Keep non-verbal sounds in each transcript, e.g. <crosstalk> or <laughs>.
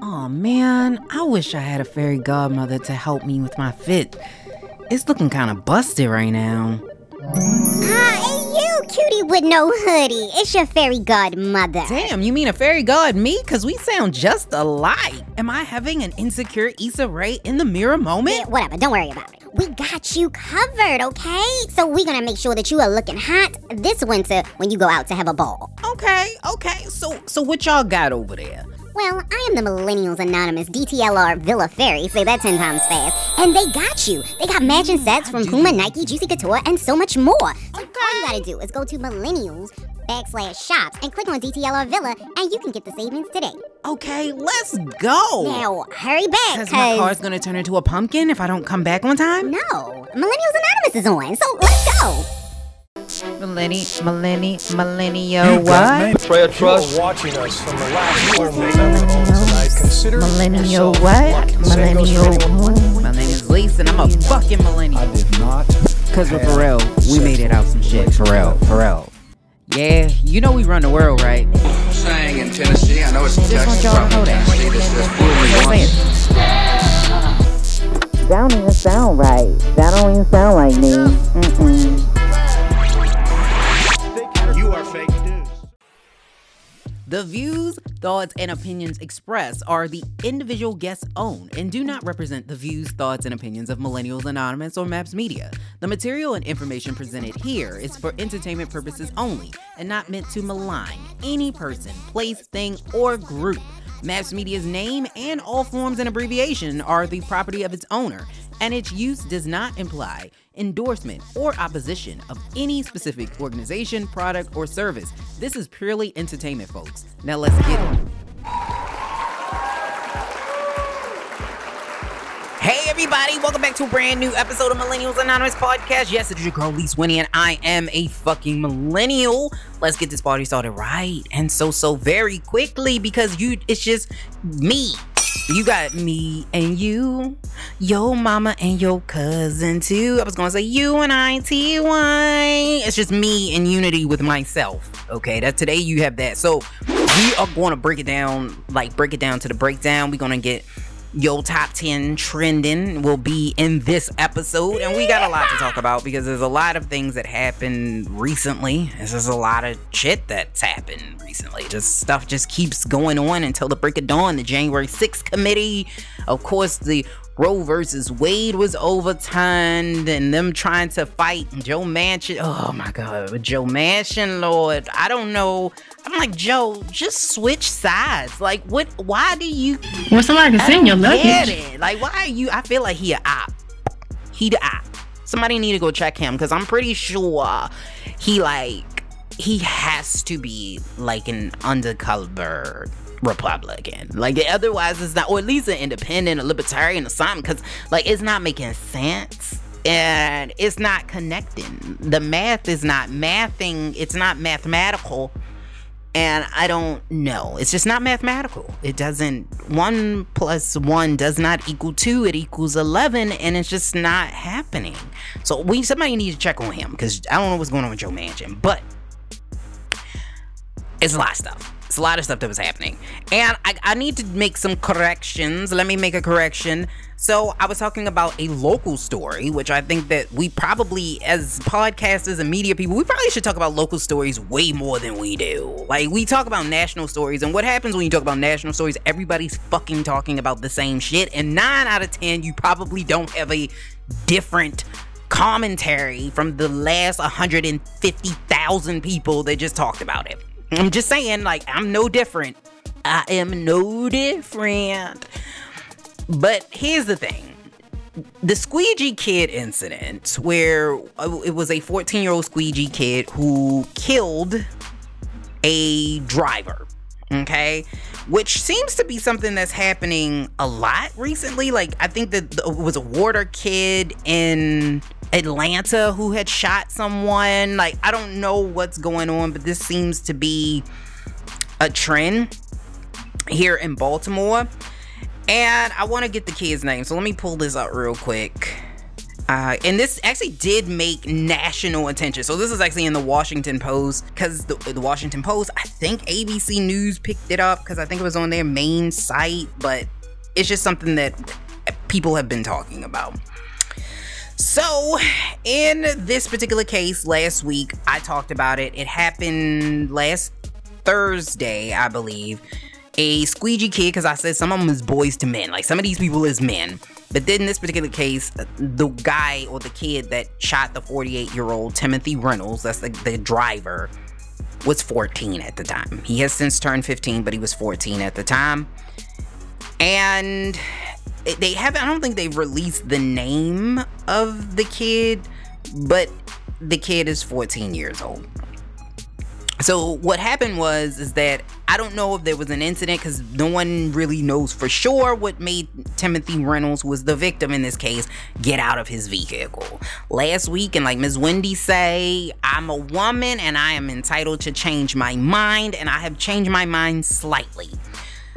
Oh man, I wish I had a fairy godmother to help me with my fit. It's looking kind of busted right now. Ah, you, cutie with no hoodie. It's your fairy godmother. Damn, you mean a fairy god me? Cause we sound just alike. Am I having an insecure Issa Rae in the mirror moment? Yeah, whatever, don't worry about it. We got you covered, okay? So we're gonna make sure that you are looking hot this winter when you go out to have a ball. Okay, okay. So so what y'all got over there? Well, I am the Millennials Anonymous DTLR Villa Fairy, say that 10 times fast. And they got you. They got matching sets from Puma, Nike, Juicy Couture, and so much more. So all you gotta do is go to Millennials backslash shops and click on DTLR Villa, and you can get the savings today. Okay, let's go. Now, hurry back, Cause my car's gonna turn into a pumpkin if I don't come back on time? No, Millennials Anonymous is on, so let's go. Millenni, millenni, millennial what? Freya Trust. watching us from the last room tonight. Consider Millennial yourself what? lucky. Same goes for Millennial anyone- what? My name is Lisa and I'm a fucking millennial. I did not. Cause with have Pharrell, we made it out some shit. Pharrell, Pharrell. Yeah, you know we run the world, right? sang in Tennessee. I know it's Just want Texas, y'all to know that. Tennessee. This just fooled me Just once. saying. That don't even sound right. That don't even sound like me. Mm-mm. The views, thoughts, and opinions expressed are the individual guest's own and do not represent the views, thoughts, and opinions of Millennials Anonymous or Maps Media. The material and information presented here is for entertainment purposes only and not meant to malign any person, place, thing, or group. Maps Media's name and all forms and abbreviation are the property of its owner, and its use does not imply endorsement or opposition of any specific organization, product, or service. This is purely entertainment, folks. Now let's get it. Hey everybody, welcome back to a brand new episode of Millennials Anonymous Podcast. Yes, it is your girl Lisa Winnie, and I am a fucking millennial. Let's get this party started right and so so very quickly because you it's just me. You got me and you, your mama and your cousin too. I was gonna say you and I, T-Y. It's just me in unity with myself. Okay, that today you have that. So we are gonna break it down, like break it down to the breakdown. We're gonna get your top 10 trending will be in this episode. And we got a lot to talk about because there's a lot of things that happened recently. There's a lot of shit that's happened recently. Just stuff just keeps going on until the break of dawn the january 6th committee. Of course the Roe versus Wade was overturned and them trying to fight Joe Manchin. Oh my God, Joe Manchin, Lord. I don't know. I'm like, Joe, just switch sides. Like, what? Why do you Well, somebody can send your luggage. it. Like, why are you? I feel like he a op. He the op. Somebody need to go check him because I'm pretty sure he like he has to be like an undercover Republican. Like otherwise, it's not, or at least an independent, a libertarian, or something. Because like it's not making sense. And it's not connecting. The math is not mathing. It's not mathematical and I don't know. It's just not mathematical. It doesn't. One plus one does not equal two. It equals eleven, and it's just not happening. So we somebody needs to check on him because I don't know what's going on with Joe Manchin, but it's a lot of stuff. It's a lot of stuff that was happening, and I, I need to make some corrections. Let me make a correction. So I was talking about a local story, which I think that we probably, as podcasters and media people, we probably should talk about local stories way more than we do. Like we talk about national stories, and what happens when you talk about national stories? Everybody's fucking talking about the same shit, and nine out of ten, you probably don't have a different commentary from the last 150,000 people that just talked about it. I'm just saying, like, I'm no different. I am no different. But here's the thing the squeegee kid incident, where uh, it was a 14 year old squeegee kid who killed a driver. Okay, which seems to be something that's happening a lot recently. Like, I think that it was a water kid in Atlanta who had shot someone. Like, I don't know what's going on, but this seems to be a trend here in Baltimore. And I want to get the kid's name. So let me pull this up real quick. Uh, and this actually did make national attention. So this is actually in the Washington Post because the, the Washington Post, I think ABC News picked it up because I think it was on their main site, but it's just something that people have been talking about. So, in this particular case, last week I talked about it. It happened last Thursday, I believe. A squeegee kid, because I said some of them is boys to men. Like some of these people is men. But then in this particular case, the guy or the kid that shot the 48 year old Timothy Reynolds, that's the, the driver, was 14 at the time. He has since turned 15, but he was 14 at the time. And they haven't, I don't think they've released the name of the kid, but the kid is 14 years old. So what happened was is that I don't know if there was an incident because no one really knows for sure what made Timothy Reynolds was the victim in this case get out of his vehicle. Last week, and like Ms. Wendy say, I'm a woman and I am entitled to change my mind, and I have changed my mind slightly.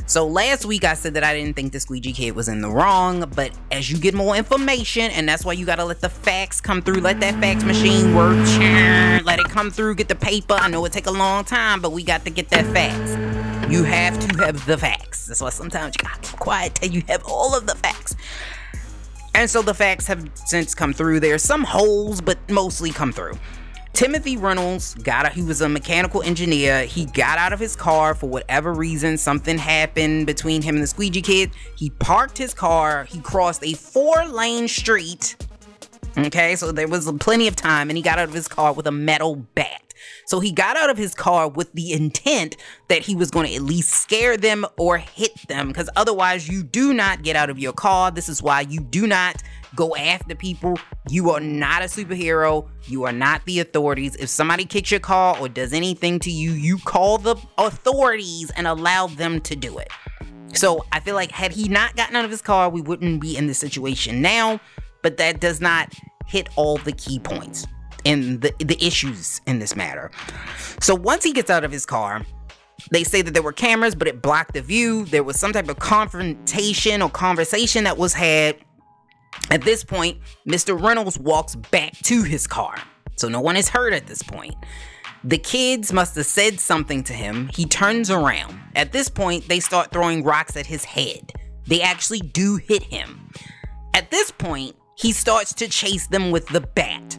So last week I said that I didn't think the squeegee kid was in the wrong, but as you get more information, and that's why you gotta let the facts come through, let that fax machine work, let it come through, get the paper. I know it take a long time, but we got to get that facts. You have to have the facts. That's why sometimes you gotta keep quiet till you have all of the facts. And so the facts have since come through. There's some holes, but mostly come through. Timothy Reynolds got a, he was a mechanical engineer. He got out of his car for whatever reason. Something happened between him and the squeegee kid. He parked his car. He crossed a four lane street. Okay, so there was plenty of time, and he got out of his car with a metal bat. So he got out of his car with the intent that he was going to at least scare them or hit them, because otherwise, you do not get out of your car. This is why you do not go after people. You are not a superhero. You are not the authorities. If somebody kicks your car or does anything to you, you call the authorities and allow them to do it. So I feel like had he not gotten out of his car, we wouldn't be in this situation now. But that does not hit all the key points and the, the issues in this matter. So once he gets out of his car, they say that there were cameras, but it blocked the view. There was some type of confrontation or conversation that was had at this point, Mr. Reynolds walks back to his car, so no one is hurt at this point. The kids must have said something to him. He turns around. At this point, they start throwing rocks at his head. They actually do hit him. At this point, he starts to chase them with the bat.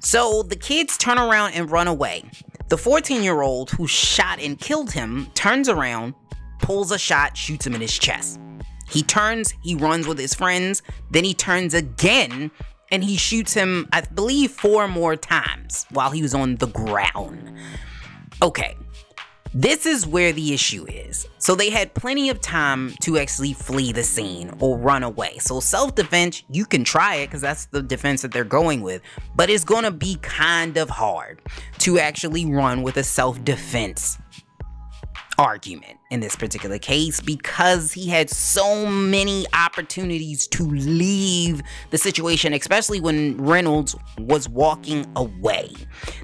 So the kids turn around and run away. The 14 year old who shot and killed him turns around, pulls a shot, shoots him in his chest. He turns, he runs with his friends, then he turns again and he shoots him, I believe, four more times while he was on the ground. Okay, this is where the issue is. So they had plenty of time to actually flee the scene or run away. So self defense, you can try it because that's the defense that they're going with, but it's to be kind of hard to actually run with a self defense argument in this particular case because he had so many opportunities to leave the situation, especially when Reynolds was walking away.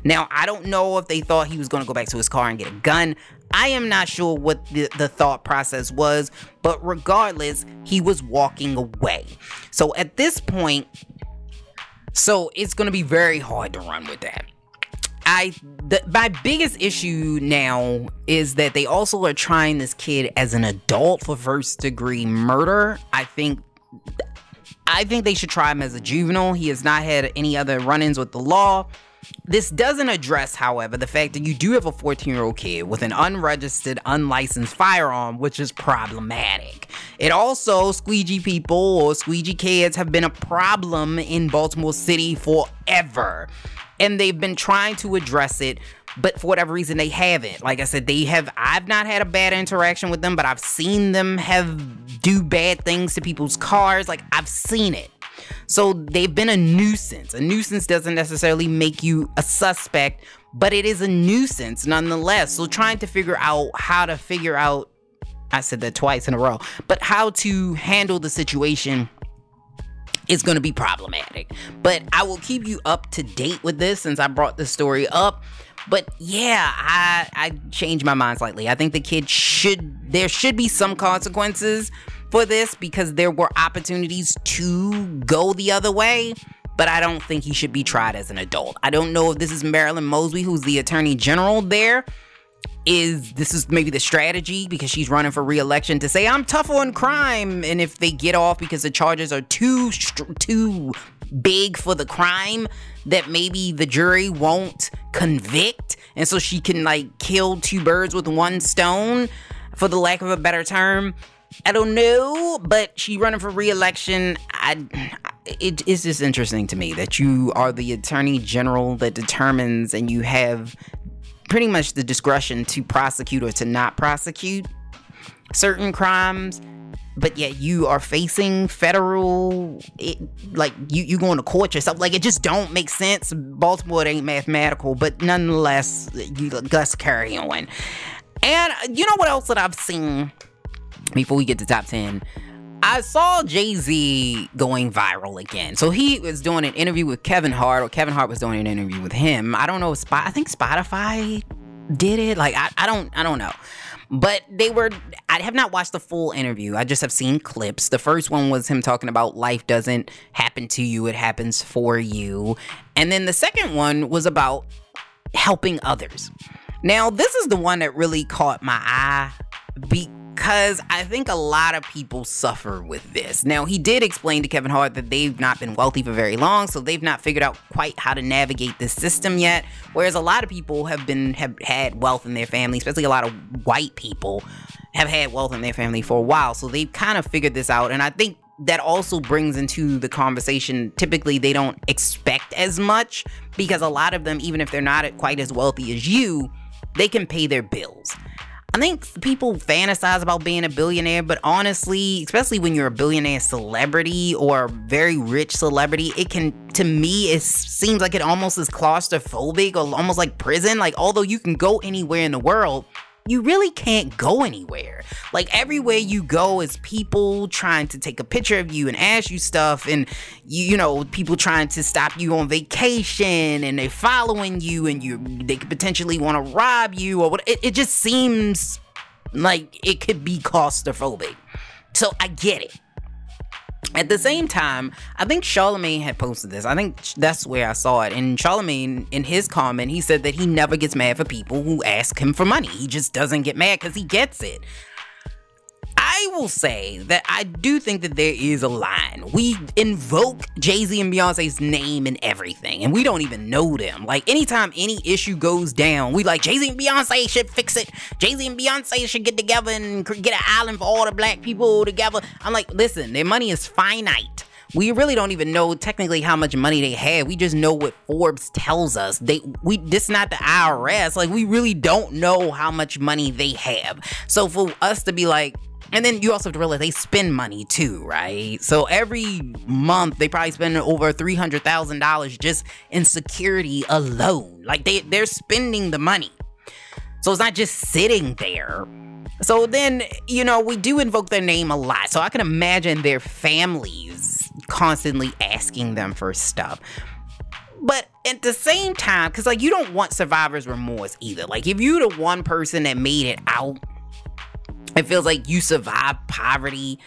Now, I don't know if they thought he was going to go back to his car and get a gun. I am not sure what the, the thought process was, but regardless, he was walking away. So at this point, so it's going to be very hard to run with that. I the, my biggest issue now is that they also are trying this kid as an adult for first degree murder. I think I think they should try him as a juvenile. He has not had any other run-ins with the law. This doesn't address, however, the fact that you do have a 14 year old kid with an unregistered, unlicensed firearm, which is problematic. It also, squeegee people or squeegee kids have been a problem in Baltimore City forever and they've been trying to address it but for whatever reason they haven't. Like i said they have i've not had a bad interaction with them but i've seen them have do bad things to people's cars. Like i've seen it. So they've been a nuisance. A nuisance doesn't necessarily make you a suspect but it is a nuisance nonetheless. So trying to figure out how to figure out i said that twice in a row but how to handle the situation is going to be problematic. But I will keep you up to date with this since I brought the story up. But yeah, I I changed my mind slightly. I think the kid should there should be some consequences for this because there were opportunities to go the other way. but I don't think he should be tried as an adult. I don't know if this is Marilyn Mosby, who's the attorney general there. Is this is maybe the strategy because she's running for re-election to say I'm tough on crime, and if they get off because the charges are too too big for the crime, that maybe the jury won't convict, and so she can like kill two birds with one stone, for the lack of a better term. I don't know, but she running for re-election. I, it is just interesting to me that you are the attorney general that determines and you have pretty much the discretion to prosecute or to not prosecute certain crimes but yet you are facing federal it, like you you going to court yourself. Like it just don't make sense. Baltimore ain't mathematical but nonetheless you let's carry on. And you know what else that i've seen before we get to top 10 I saw Jay Z going viral again. So he was doing an interview with Kevin Hart, or Kevin Hart was doing an interview with him. I don't know. Spot. I think Spotify did it. Like I, I don't. I don't know. But they were. I have not watched the full interview. I just have seen clips. The first one was him talking about life doesn't happen to you; it happens for you. And then the second one was about helping others. Now, this is the one that really caught my eye because I think a lot of people suffer with this. Now, he did explain to Kevin Hart that they've not been wealthy for very long, so they've not figured out quite how to navigate this system yet. Whereas a lot of people have been have had wealth in their family, especially a lot of white people have had wealth in their family for a while, so they've kind of figured this out. And I think that also brings into the conversation typically they don't expect as much because a lot of them even if they're not quite as wealthy as you they can pay their bills I think people fantasize about being a billionaire, but honestly, especially when you're a billionaire celebrity or a very rich celebrity, it can, to me, it seems like it almost is claustrophobic or almost like prison. Like, although you can go anywhere in the world, you really can't go anywhere. Like everywhere you go is people trying to take a picture of you and ask you stuff and you, you know, people trying to stop you on vacation and they're following you and you they could potentially want to rob you or what it, it just seems like it could be claustrophobic. So I get it. At the same time, I think Charlemagne had posted this. I think that's where I saw it. And Charlemagne, in his comment, he said that he never gets mad for people who ask him for money. He just doesn't get mad because he gets it. Will say that I do think that there is a line. We invoke Jay Z and Beyonce's name and everything, and we don't even know them. Like, anytime any issue goes down, we like Jay Z and Beyonce should fix it. Jay Z and Beyonce should get together and get an island for all the black people together. I'm like, listen, their money is finite we really don't even know technically how much money they have. We just know what Forbes tells us. They we this not the IRS. Like we really don't know how much money they have. So for us to be like, and then you also have to realize they spend money too, right? So every month they probably spend over three hundred thousand dollars just in security alone. Like they they're spending the money. So it's not just sitting there. So then, you know, we do invoke their name a lot. So I can imagine their families constantly asking them for stuff. But at the same time, because like you don't want survivor's remorse either. Like if you're the one person that made it out it feels like you survived poverty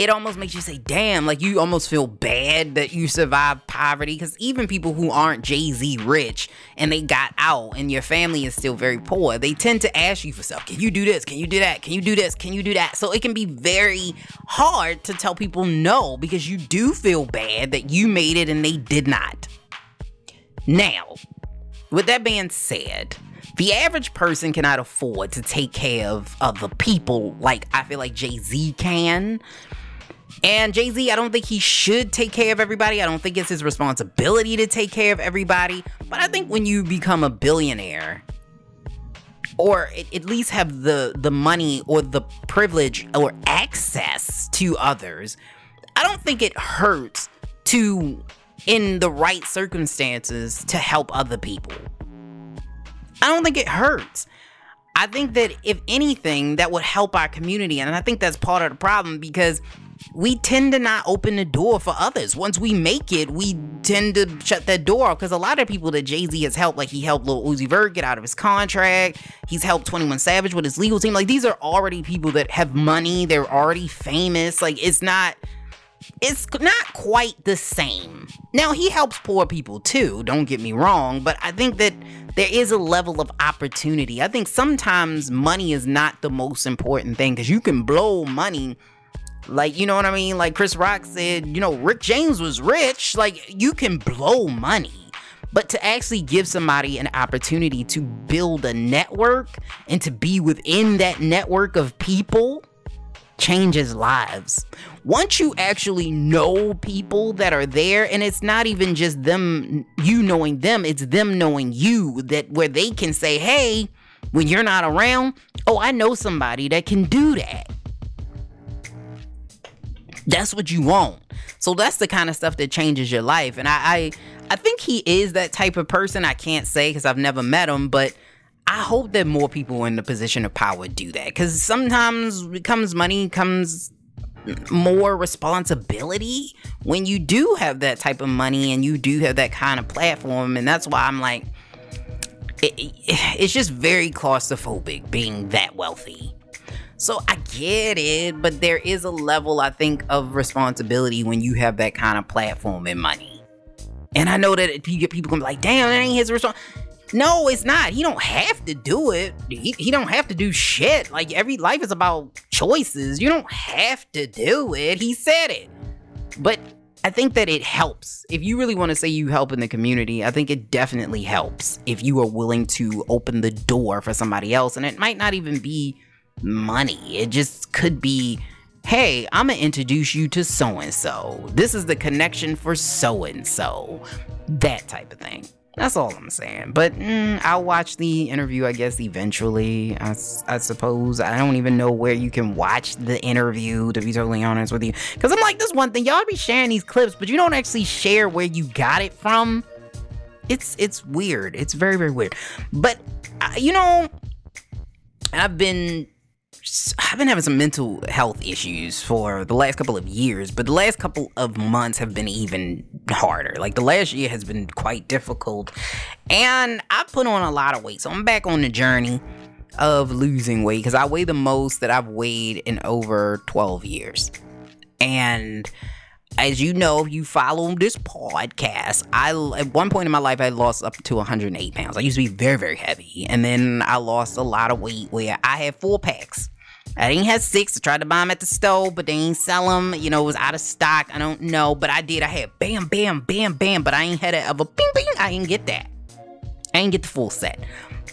it almost makes you say, damn, like you almost feel bad that you survived poverty. Because even people who aren't Jay Z rich and they got out and your family is still very poor, they tend to ask you for stuff. Can you do this? Can you do that? Can you do this? Can you do that? So it can be very hard to tell people no because you do feel bad that you made it and they did not. Now, with that being said, the average person cannot afford to take care of other people like I feel like Jay Z can. And Jay Z, I don't think he should take care of everybody. I don't think it's his responsibility to take care of everybody. But I think when you become a billionaire, or at least have the the money or the privilege or access to others, I don't think it hurts to, in the right circumstances, to help other people. I don't think it hurts. I think that if anything, that would help our community. And I think that's part of the problem because we tend to not open the door for others. Once we make it, we tend to shut that door because a lot of people that Jay Z has helped, like he helped Lil Uzi Vert get out of his contract, he's helped 21 Savage with his legal team. Like these are already people that have money, they're already famous. Like it's not it's not quite the same. Now, he helps poor people too, don't get me wrong, but I think that there is a level of opportunity. I think sometimes money is not the most important thing because you can blow money. Like, you know what I mean? Like Chris Rock said, you know, Rick James was rich. Like, you can blow money. But to actually give somebody an opportunity to build a network and to be within that network of people changes lives. Once you actually know people that are there, and it's not even just them, you knowing them, it's them knowing you, that where they can say, hey, when you're not around, oh, I know somebody that can do that. That's what you want. So that's the kind of stuff that changes your life. And I, I, I think he is that type of person. I can't say because I've never met him, but I hope that more people in the position of power do that. Because sometimes comes money, comes more responsibility when you do have that type of money and you do have that kind of platform. And that's why I'm like, it, it, it's just very claustrophobic being that wealthy. So I get it, but there is a level, I think, of responsibility when you have that kind of platform and money. And I know that people can be like, damn, that ain't his responsibility. No, it's not. He don't have to do it. He, he don't have to do shit. Like every life is about choices. You don't have to do it. He said it. But I think that it helps. If you really want to say you help in the community, I think it definitely helps if you are willing to open the door for somebody else. And it might not even be money. It just could be, hey, I'm gonna introduce you to so and so. This is the connection for so and so. That type of thing. That's all I'm saying. But mm, I'll watch the interview, I guess, eventually. I, I, suppose. I don't even know where you can watch the interview, to be totally honest with you. Because I'm like, this one thing, y'all be sharing these clips, but you don't actually share where you got it from. It's it's weird. It's very, very weird. But, uh, you know, I've been I've been having some mental health issues for the last couple of years, but the last couple of months have been even harder. Like the last year has been quite difficult, and I put on a lot of weight. So I'm back on the journey of losing weight because I weigh the most that I've weighed in over 12 years. And as you know, if you follow this podcast, I at one point in my life I lost up to 108 pounds. I used to be very, very heavy, and then I lost a lot of weight where I had four packs I didn't have six. I tried to buy them at the store, but they ain't sell them. You know, it was out of stock. I don't know, but I did. I had bam, bam, bam, bam, but I ain't had it of a bing, bing. I didn't get that. I didn't get the full set.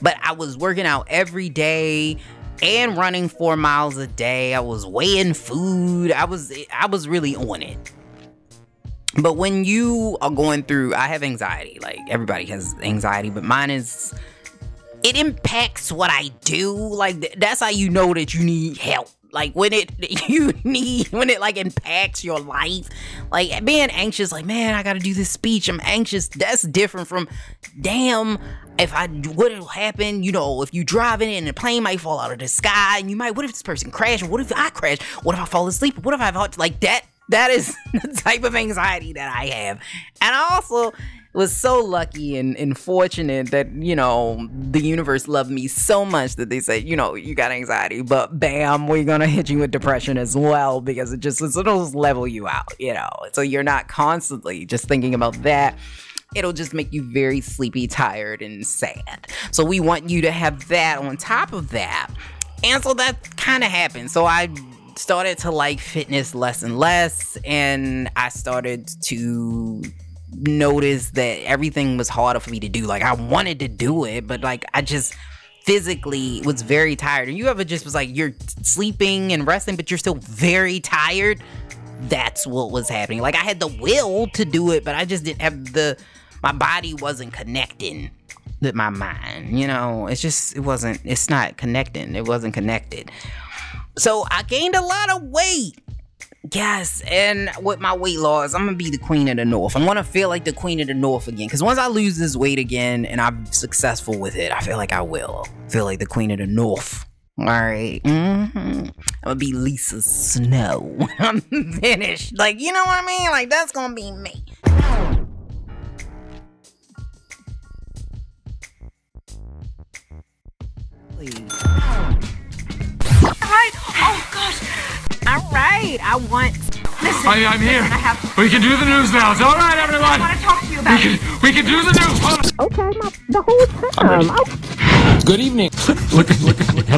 But I was working out every day and running four miles a day. I was weighing food. I was I was really on it. But when you are going through, I have anxiety. Like everybody has anxiety, but mine is it impacts what I do. Like that's how you know that you need help. Like when it <laughs> you need when it like impacts your life. Like being anxious, like man, I gotta do this speech. I'm anxious. That's different from damn. If I what will happen, you know, if you driving and a plane might fall out of the sky, and you might. What if this person crashed? What if I crash? What if I fall asleep? What if I like that? That is <laughs> the type of anxiety that I have, and I also was so lucky and, and fortunate that, you know, the universe loved me so much that they said, you know, you got anxiety, but bam, we're going to hit you with depression as well because it just, it'll just level you out, you know? So you're not constantly just thinking about that it'll just make you very sleepy, tired, and sad. So we want you to have that on top of that. And so that kind of happened. So I started to like fitness less and less, and I started to noticed that everything was harder for me to do. Like I wanted to do it, but like I just physically was very tired. And you ever just was like you're sleeping and resting, but you're still very tired? That's what was happening. Like I had the will to do it, but I just didn't have the my body wasn't connecting with my mind. You know, it's just it wasn't it's not connecting. It wasn't connected. So I gained a lot of weight Yes, and with my weight loss, I'm gonna be the queen of the north. I'm gonna feel like the queen of the north again. Cause once I lose this weight again and I'm successful with it, I feel like I will feel like the queen of the north. All right, mm-hmm. I'm gonna be Lisa Snow. <laughs> I'm finished. Like you know what I mean? Like that's gonna be me. Please. All right. Oh gosh. All right. I want Listen. I, I'm here. I have. We can do the news now. It's all right, everyone. I everyone. want to talk to you about. We can, we can do the news. Hold. Okay, my, the whole time. Oh. Good evening. look, look, look.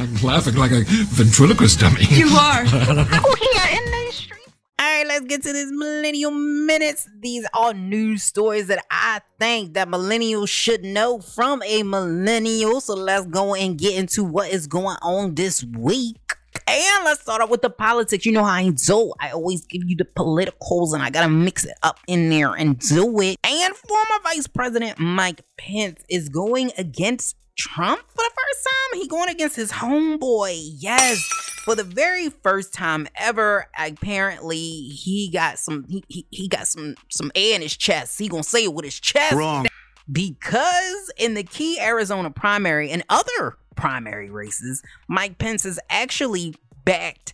I'm laughing like a ventriloquist dummy. You are. <laughs> Out oh, here in these streets. All right, let's get to this millennial minutes. These are news stories that I think that millennials should know from a millennial. So let's go and get into what is going on this week. And let's start off with the politics. You know how I do. I always give you the politicals and I gotta mix it up in there and do it. And former Vice President Mike Pence is going against Trump for the first time. He going against his homeboy. Yes. For the very first time ever, apparently he got some he, he, he got some some air in his chest. He gonna say it with his chest. Wrong. Because in the key Arizona primary and other primary races, Mike Pence has actually backed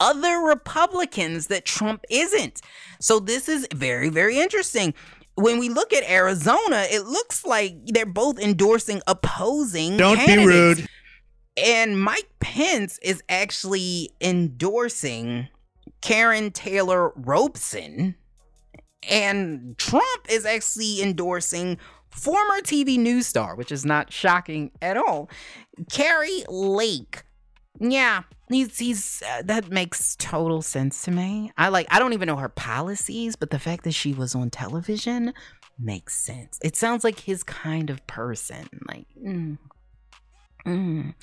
other Republicans that Trump isn't. So this is very, very interesting. When we look at Arizona, it looks like they're both endorsing opposing. Don't be rude. And Mike Pence is actually endorsing Karrin Taylor Robson. And Trump is actually endorsing former TV news star, which is not shocking at all, Kari Lake. Yeah, he's he's uh, that makes total sense to me. I like I don't even know her policies, but the fact that she was on television makes sense. It sounds like his kind of person. Like, mm, mm.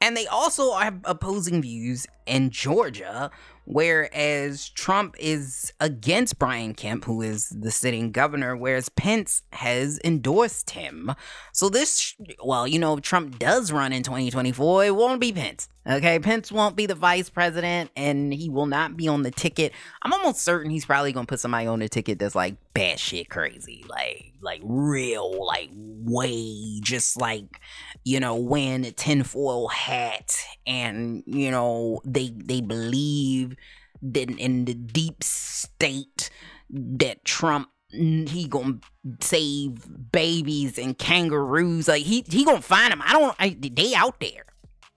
and they also have opposing views in Georgia, whereas Trump is against Brian Kemp, who is the sitting governor, whereas Pence has endorsed him. So this, well, you know, if Trump does run in 2024, it won't be Pence. Okay, Pence won't be the vice president, and he will not be on the ticket. I'm almost certain he's probably gonna put somebody on the ticket that's like batshit crazy, like like real, like way just like you know wearing a tinfoil hat, and you know they they believe that in the deep state that Trump he gonna save babies and kangaroos. Like he he gonna find them. I don't. I, they out there.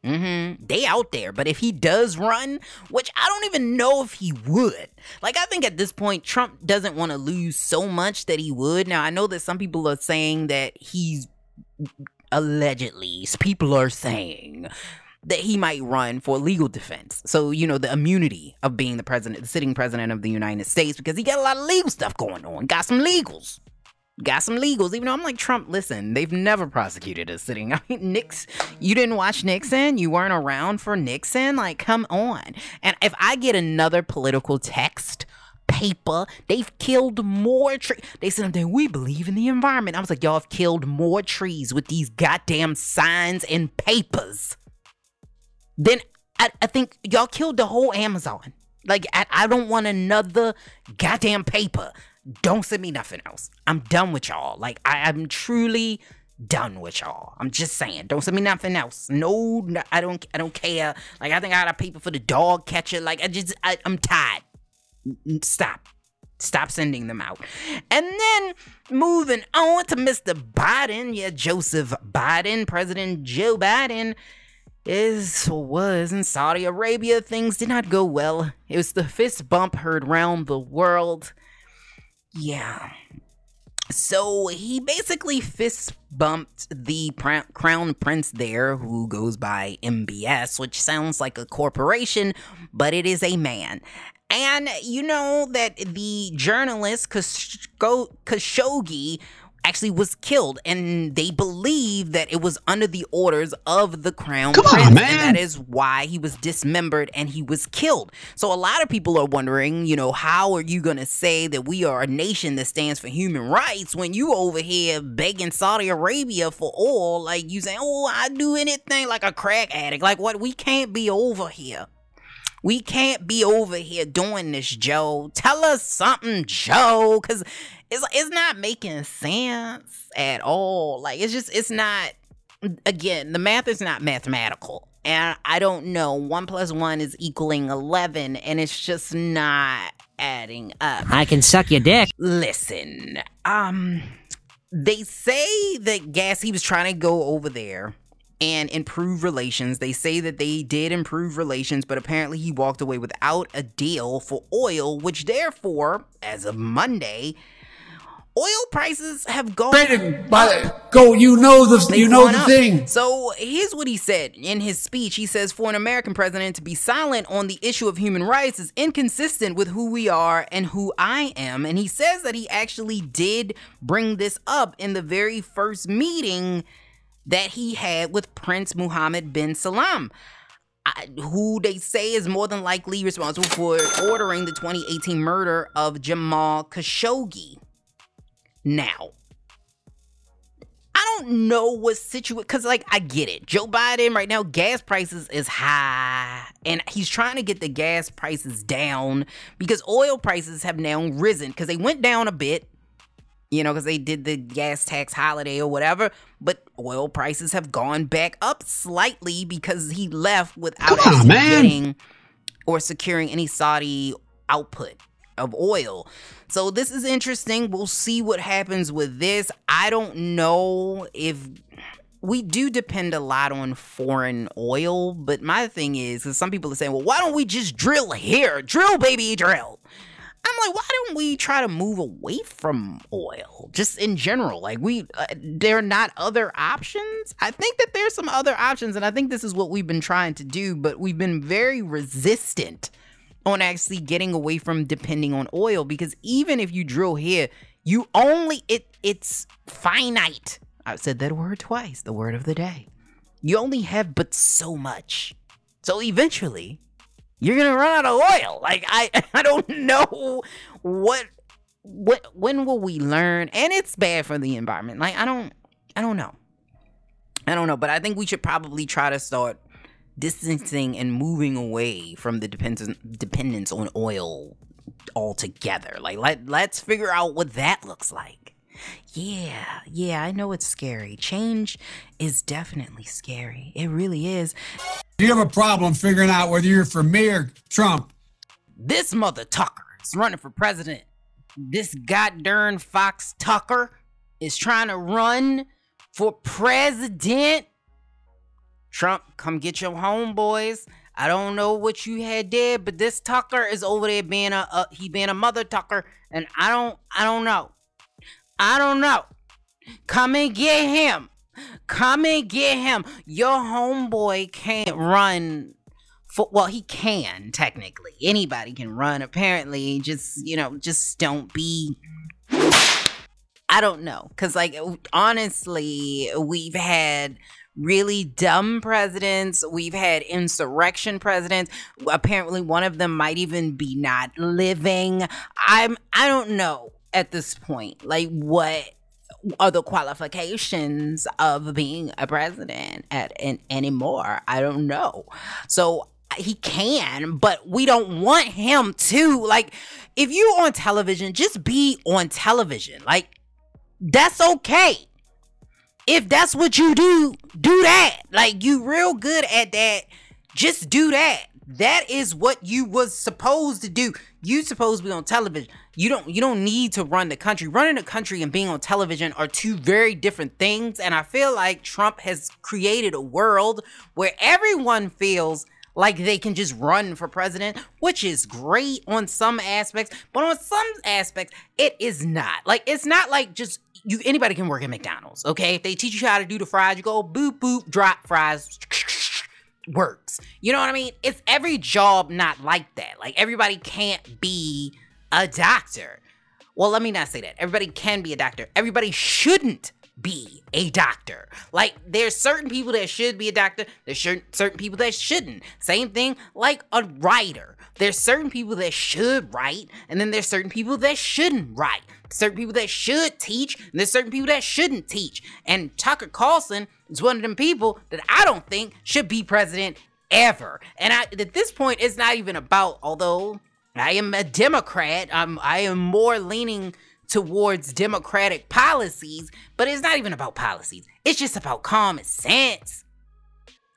Mm-hmm. They out there. But if he does run, which I don't even know if he would. Like I think at this point, Trump doesn't want to lose so much that he would. Now I know that some people are saying that he's allegedly. People are saying that he might run for legal defense. So, you know, the immunity of being the president, the sitting president of the United States, because he got a lot of legal stuff going on. Got some legals. Got some legals. Even though I'm like, Trump, listen, they've never prosecuted a sitting. <laughs> I mean, Nix, you didn't watch Nixon? You weren't around for Nixon? Like, come on. And if I get another political text, paper. They've killed more trees. They said that we believe in the environment. I was like, y'all have killed more trees with these goddamn signs and papers. Then I, I think y'all killed the whole Amazon. Like, I, I don't want another goddamn paper. Don't send me nothing else. I'm done with y'all. Like, I, I'm truly done with y'all. I'm just saying. Don't send me nothing else. No, no, I don't. I don't care. Like, I think I got a paper for the dog catcher. Like, I just, I, I'm tired. Stop. Stop sending them out. And then moving on to Mr. Biden. Yeah, Joseph Biden, President Joe Biden is or was in Saudi Arabia. Things did not go well. It was the fist bump heard round the world. Yeah. So he basically fist bumped the pr- crown prince there, who goes by MBS, which sounds like a corporation, but it is a man. And you know that the journalist Khashoggi actually was killed, and they believe that it was under the orders of the crown Come on, prince, man. and that is why he was dismembered and he was killed. So a lot of people are wondering, you know, how are you gonna say that we are a nation that stands for human rights when you over here begging Saudi Arabia for oil? Like you saying, oh, I do anything like a crack addict. Like what? We can't be over here. We can't be over here doing this, Joe. Tell us something, Joe, because it's it's not making sense at all. Like it's just it's not. Again, the math is not mathematical, and I don't know. One plus one is equaling eleven, and it's just not adding up. I can suck your dick. Listen, um, they say that gas. He was trying to go over there and improve relations. They say that they did improve relations, but apparently he walked away without a deal for oil, which therefore, as of Monday, oil prices have gone Rated by go. You know the They've you know the up. thing. So here's what he said in his speech. He says, For an American president to be silent on the issue of human rights is inconsistent with who we are and who I am. And he says that he actually did bring this up in the very first meeting that he had with Prince Mohammed bin Salman. I, who they say is more than likely responsible for ordering the 2018 murder of Jamal Khashoggi. Now, I don't know what situation because like I get it. Joe Biden right now, gas prices is high, and he's trying to get the gas prices down because oil prices have now risen because they went down a bit, you know, because they did the gas tax holiday or whatever. But oil prices have gone back up slightly because he left without on, getting or securing any Saudi output of oil. So this is interesting. We'll see what happens with this. I don't know if we do depend a lot on foreign oil, but my thing is, because some people are saying, well, why don't we just drill here? Drill, baby, drill. I'm like, why don't we try to move away from oil just in general? Like, we, uh, there are not other options. I think that there's some other options, and I think this is what we've been trying to do, but we've been very resistant on actually getting away from depending on oil because even if you drill here, you only, it it's finite. I've said that word twice, the word of the day. You only have but so much. So eventually, you're gonna run out of oil. Like I, <laughs> I don't know what, what, when will we learn? And it's bad for the environment. Like I don't, I don't know. I don't know, but I think we should probably try to start distancing and moving away from the dependence dependence on oil altogether. Like let let's figure out what that looks like. Yeah, yeah, I know it's scary. Change is definitely scary. It really is. Do you have a problem figuring out whether you're for me or Trump? This mother Tucker is running for president. This goddamn Fox Tucker is trying to run for president. Trump, come get your homeboys. I don't know what you had there, but this Tucker is over there being a, a he being a mother Tucker, and I don't I don't know. I don't know. Come and get him. Come and get him. Your homeboy can't run for well, he can technically. Anybody can run apparently. Just, you know, just don't be I don't know cuz like honestly, we've had really dumb presidents. We've had insurrection presidents. Apparently one of them might even be not living. I'm I don't know at this point like what are the qualifications of being a president at an, anymore. I don't know. So he can, but we don't want him to. Like, if you on television, just be on television. Like, that's okay. If that's what you do, do that. Like, you real good at that. Just do that. That is what you was supposed to do. You supposed to be on television. You don't you don't need to run the country. Running the country and being on television are two very different things. And I feel like Trump has created a world where everyone feels like they can just run for president, which is great on some aspects, but on some aspects, it is not. Like it's not like just you anybody can work at McDonald's, okay? If they teach you how to do the fries, you go boop boop, drop fries, <tsk> works. You know what I mean? It's every job not like that. Like everybody can't be a doctor. Well, let me not say that. Everybody can be a doctor. Everybody shouldn't be a doctor. Like there's certain people that should be a doctor, there's certain people that shouldn't. Same thing like a writer. There's certain people that should write, and then there's certain people that shouldn't write. Certain people that should teach, and there's certain people that shouldn't teach. And Tucker Carlson is one of them people that I don't think should be president ever. And I, at this point, it's not even about, although I am a Democrat, um, I am more leaning towards democratic policies, but it's not even about policies. It's just about common sense.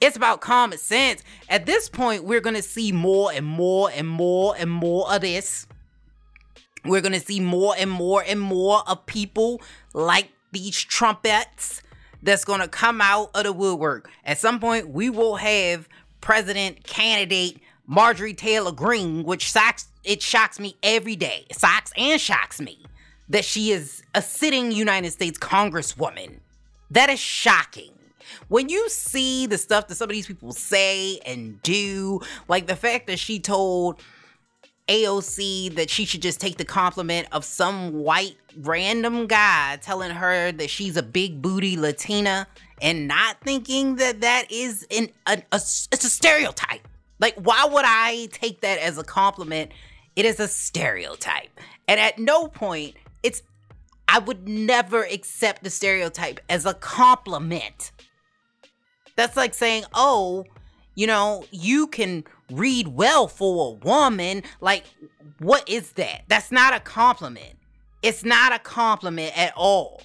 It's about common sense. At this point, we're going to see more and more and more and more of this. We're going to see more and more and more of people like these trumpets that's gonna come out of the woodwork. At some point, we will have president candidate Marjorie Taylor Greene, which shocks it shocks me every day. It shocks and shocks me that she is a sitting United States Congresswoman. That is shocking. When you see the stuff that some of these people say and do, like the fact that she told AOC that she should just take the compliment of some white random guy telling her that she's a big booty Latina and not thinking that that is an a, a, it's a stereotype. Like why would I take that as a compliment? It is a stereotype. And at no point it's I would never accept the stereotype as a compliment. That's like saying, "Oh, you know, you can read well for a woman." Like, what is that? That's not a compliment. It's not a compliment at all.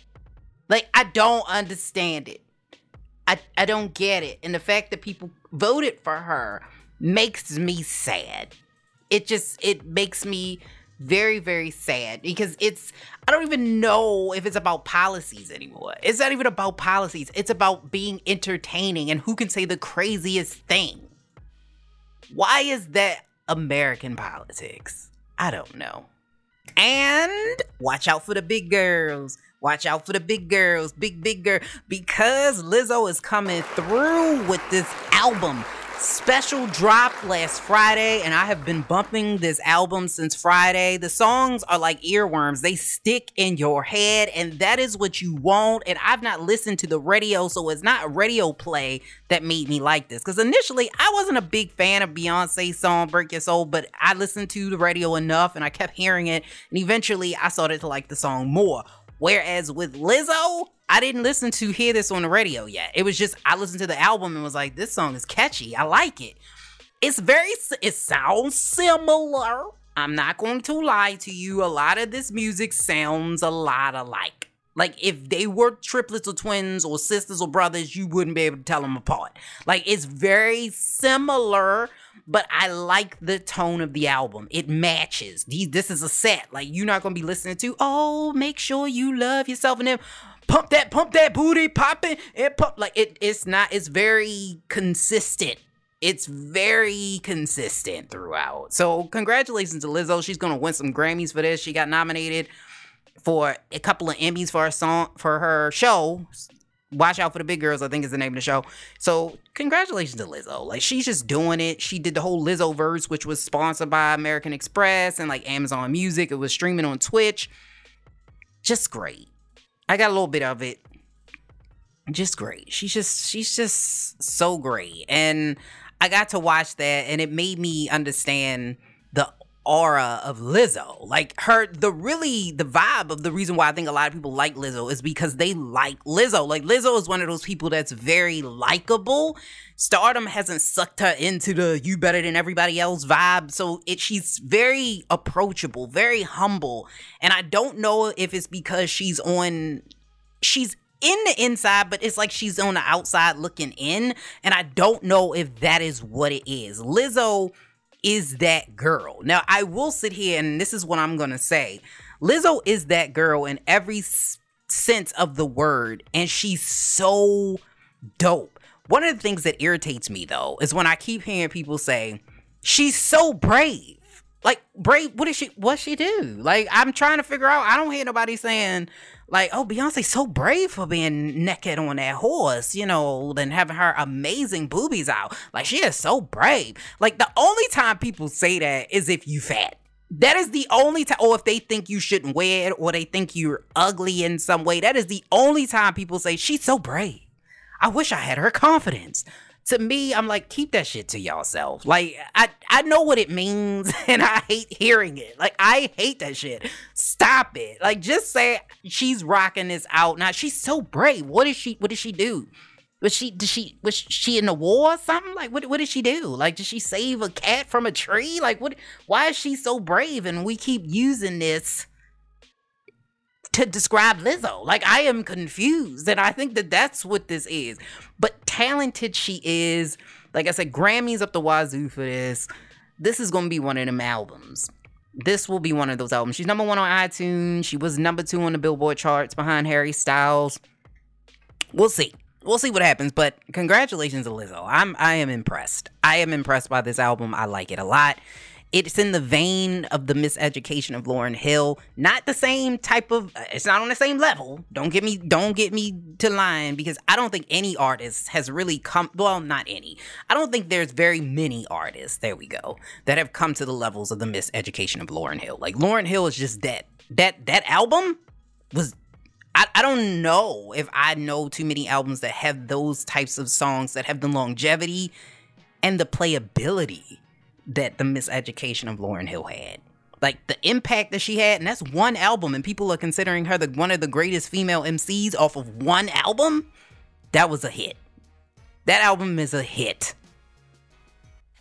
Like, I don't understand it. I, I don't get it. And the fact that people voted for her makes me sad. It just it makes me very very sad because it's I don't even know if it's about policies anymore. It's not even about policies. It's about being entertaining and who can say the craziest thing. Why is that American politics? I don't know. And watch out for the big girls. Watch out for the big girls, big big girl, because Lizzo is coming through with this album special drop last Friday, and I have been bumping this album since Friday. The songs are like earworms, they stick in your head, and that is what you want. And I've not listened to the radio, so it's not a radio play that made me like this. Because initially, I wasn't a big fan of Beyonce's song Break Your Soul, but I listened to the radio enough and I kept hearing it, and eventually I started to like the song more. Whereas with Lizzo, I didn't listen to hear this on the radio yet. It was just I listened to the album and was like, this song is catchy. I like it. It's very it sounds similar. I'm not going to lie to you. A lot of this music sounds a lot alike. Like if they were triplets or twins or sisters or brothers, you wouldn't be able to tell them apart. Like it's very similar, but I like the tone of the album. It matches. This is a set. Like you're not gonna be listening to, oh, make sure you love yourself and then pump that, pump that booty, pop it, and pump. Like it, it's not, it's very consistent. It's very consistent throughout. So congratulations to Lizzo. She's gonna win some Grammys for this. She got nominated for a couple of Emmys for her song for her show. Watch out for the big girls, I think is the name of the show. So congratulations to Lizzo. Like she's just doing it. She did the whole Lizzoverse, which was sponsored by American Express and like Amazon Music. It was streaming on Twitch. Just great. I got a little bit of it. Just great. She's just she's just so great. And I got to watch that and it made me understand aura of Lizzo. Like her the really the vibe of the reason why I think a lot of people like Lizzo is because they like Lizzo. Like Lizzo is one of those people that's very likable. Stardom hasn't sucked her into the you better than everybody else vibe. So it she's very approachable, very humble. And I don't know if it's because she's on she's in the inside, but it's like she's on the outside looking in. And I don't know if that is what it is. Lizzo is that girl. Now, I will sit here and this is what I'm going to say. Lizzo is that girl in every sense of the word, and she's so dope. One of the things that irritates me though is when I keep hearing people say, she's so brave. Like brave, what did she what she do? Like I'm trying to figure out. I don't hear nobody saying like, oh, Beyonce's so brave for being naked on that horse, you know, than having her amazing boobies out. Like she is so brave. Like the only time people say that is if you fat. That is the only time, or if they think you shouldn't wear it, or they think you're ugly in some way. That is the only time people say she's so brave. I wish I had her confidence to me, I'm like, keep that shit to yourself. Like, I I know what it means, <laughs> and I hate hearing it. Like, I hate that shit. Stop it. Like, just say she's rocking this out. Now, she's so brave. What is she? What did she do? Was she? Did she? Was she in the war or something? Like, what? What did she do? Like, did she save a cat from a tree? Like, what? Why is she so brave? And we keep using this to describe Lizzo. Like I am confused, and I think that that's what this is. But talented she is. Like I said, Grammys up the wazoo for this. This is gonna be one of them albums. This will be one of those albums. She's number one on iTunes. She was number two on the Billboard charts behind Harry Styles. we'll see. We'll see what happens, but congratulations to Lizzo. I'm I am impressed. I am impressed by this album. I like it a lot. It's in the vein of the miseducation of Lauryn Hill. Not the same type of uh, it's not on the same level. Don't get me don't get me to lying because I don't think any artist has really come well, not any. I don't think there's very many artists, there we go, that have come to the levels of the miseducation of Lauryn Hill. Like Lauryn Hill is just that that that album was I, I don't know if I know too many albums that have those types of songs that have the longevity and the playability that the miseducation of Lauryn Hill had. Like the impact that she had, and that's one album, and people are considering her the one of the greatest female MCs off of one album. That was a hit. That album is a hit.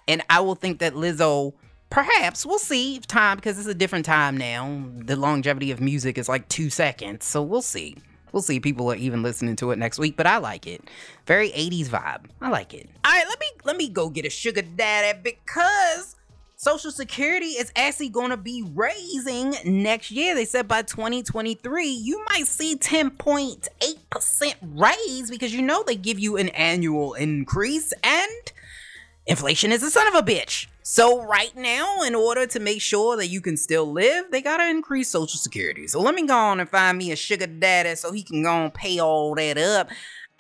And I will think that Lizzo, perhaps, we'll see if time, because it's a different time now. The longevity of music is like two seconds, so we'll see. We'll see. People are even listening to it next week, but I like it. Very 80s vibe. I like it. All right, let me let me go get a sugar daddy because Social Security is actually going to be raising next year. They said by 2023, you might see 10.8% raise because you know they give you an annual increase and inflation is a son of a bitch. So right now, in order to make sure that you can still live, they gotta increase Social Security. So let me go on and find me a sugar daddy so he can go and pay all that up.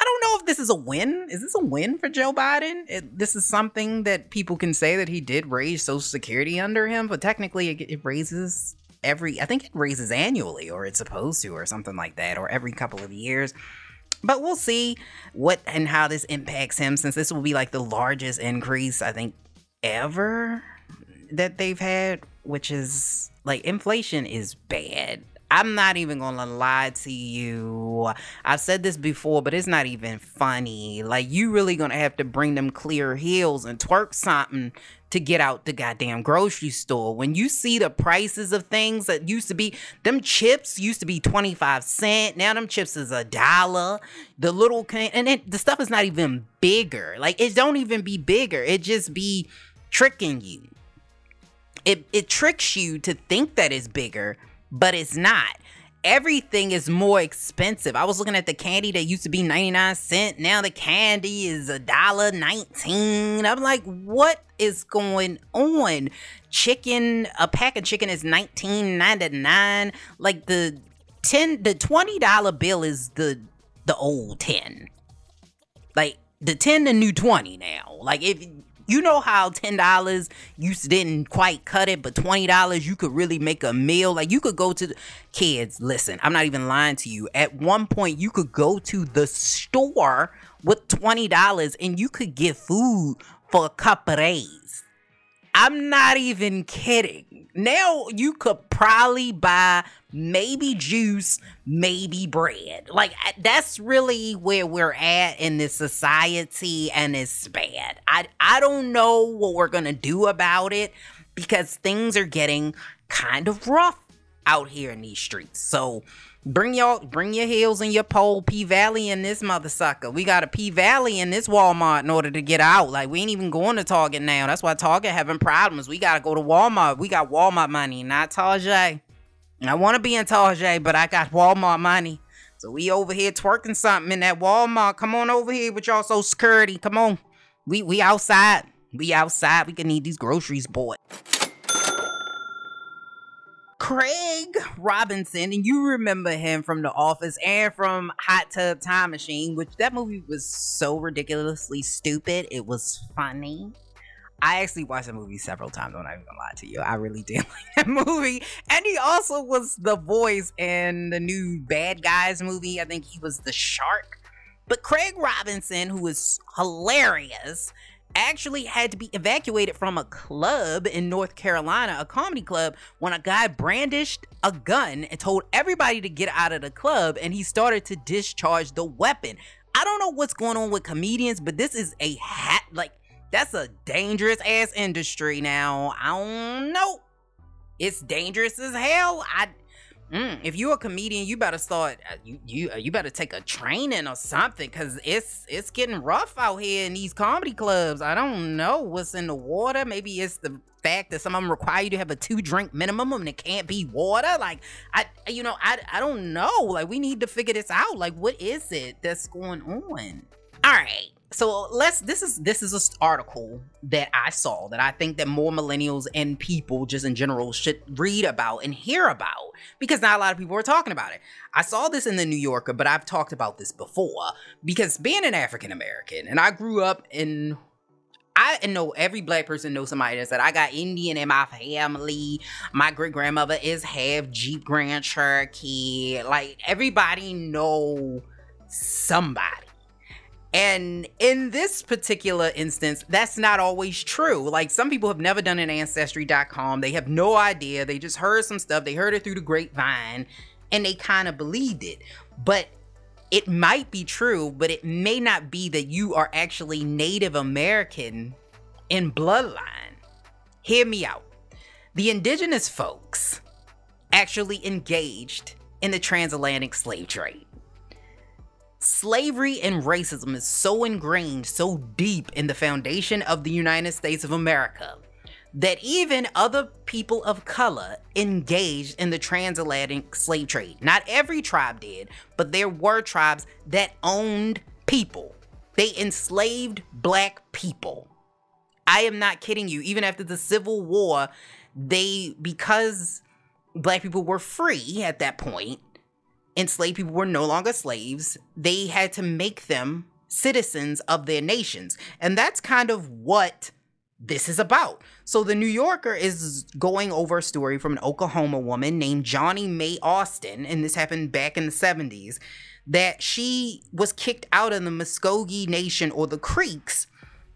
I don't know if this is a win. Is this a win for Joe Biden? It, this is something that people can say that he did raise Social Security under him, but technically it, it raises every, I think it raises annually, or it's supposed to, or something like that, or every couple of years. But we'll see what and how this impacts him since this will be like the largest increase, I think, ever that they've had, which is like inflation is bad. I'm not even gonna lie to you. I've said this before, but it's not even funny. Like you really gonna have to bring them clear heels and twerk something to get out the goddamn grocery store. When you see the prices of things that used to be, them chips used to be 25 cent. Now them chips is a dollar. The little can, and it, the stuff is not even bigger. Like it don't even be bigger. It just be tricking you. It, it tricks you to think that it's bigger, but it's not. Everything is more expensive. I was looking at the candy that used to be 99 cent. Now the candy is a dollar 19. I'm like, what is going on? Chicken, a pack of chicken is 19.99. Like the 10 the $20 bill is the the old 10. Like the 10 the new 20 now. Like if you know how ten dollars you didn't quite cut it, but twenty dollars you could really make a meal. Like you could go to the, kids. Listen, I'm not even lying to you. At one point, you could go to the store with twenty dollars and you could get food for a couple days. I'm not even kidding. Now you could probably buy maybe juice, maybe bread. Like that's really where we're at in this society and it's bad. I I don't know what we're going to do about it because things are getting kind of rough out here in these streets. So Bring your bring your heels and your pole P Valley in this mother sucker. We got a P Valley in this Walmart in order to get out. Like we ain't even going to Target now. That's why Target having problems. We gotta go to Walmart. We got Walmart money, not Target. I want to be in Target, but I got Walmart money. So we over here twerking something in that Walmart. Come on over here with y'all so security. Come on. We we outside. We outside. We can need these groceries bought. Craig Robinson, and you remember him from The Office and from Hot Tub Time Machine, which that movie was so ridiculously stupid. It was funny. I actually watched the movie several times. I'm not even gonna lie to you. I really <laughs> did like that movie. And he also was the voice in the new Bad Guys movie. I think he was the shark. But Craig Robinson, who is hilarious, actually had to be evacuated from a club in North Carolina, a comedy club, when a guy brandished a gun and told everybody to get out of the club and he started to discharge the weapon. I don't know what's going on with comedians, but this is a hat like that's a dangerous ass industry now. I don't know. It's dangerous as hell. I Mm, if you're a comedian, you better start. Uh, you you uh, you better take a training or something, cause it's it's getting rough out here in these comedy clubs. I don't know what's in the water. Maybe it's the fact that some of them require you to have a two drink minimum and it can't be water. Like I, you know, I I don't know. Like we need to figure this out. Like what is it that's going on? All right so let's this is this is an article that i saw that i think that more millennials and people just in general should read about and hear about because not a lot of people are talking about it i saw this in the new yorker but i've talked about this before because being an african american and i grew up in I know every black person knows somebody that said I got Indian in my family. My great grandmother is half Jeep Grand Cherokee. Like everybody know somebody. And in this particular instance, that's not always true. Like some people have never done an ancestry.com. They have no idea. They just heard some stuff. They heard it through the grapevine and they kind of believed it. But it might be true, but it may not be that you are actually Native American in bloodline. Hear me out. The indigenous folks actually engaged in the transatlantic slave trade. Slavery and racism is so ingrained, so deep in the foundation of the United States of America that even other people of color engaged in the transatlantic slave trade. Not every tribe did, but there were tribes that owned people. They enslaved black people. I am not kidding you. Even after the Civil War, they, because black people were free at that point, enslaved people were no longer slaves. They had to make them citizens of their nations. And that's kind of what this is about. So the New Yorker is going over a story from an Oklahoma woman named Johnny Mae Austin, and this happened back in the 70s, that she was kicked out of the Muscogee Nation or the Creeks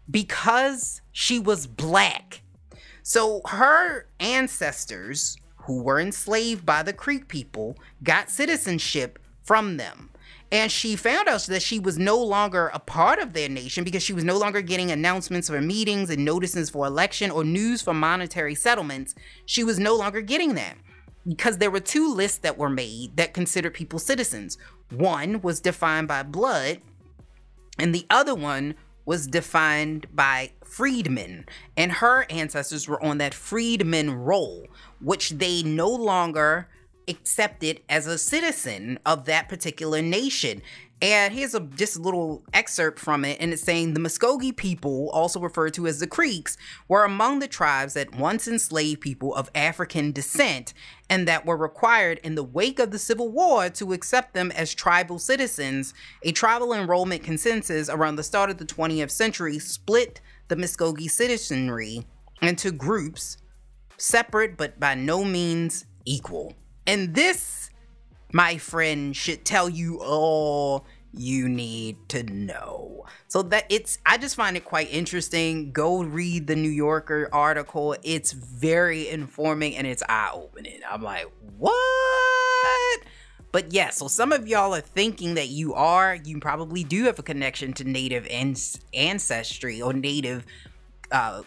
because she was black. So her ancestors who were enslaved by the Creek people got citizenship from them. And she found out that she was no longer a part of their nation because she was no longer getting announcements for meetings and notices for election or news for monetary settlements. She was no longer getting that because there were two lists that were made that considered people citizens. One was defined by blood, and the other one was defined by freedmen, and her ancestors were on that freedmen roll, which they no longer accepted as a citizen of that particular nation. And here's a just a little excerpt from it, and it's saying the Muscogee people, also referred to as the Creeks, were among the tribes that once enslaved people of African descent, and that were required in the wake of the Civil War to accept them as tribal citizens. A tribal enrollment consensus around the start of the 20th century split the Muscogee citizenry into groups, separate but by no means equal. And this, my friend, should tell you all you need to know. So that it's I just find it quite interesting. Go read the New Yorker article. It's very informing and it's eye-opening. I'm like, "What?" But yeah, so some of y'all are thinking that you are, you probably do have a connection to native ancestry or native uh,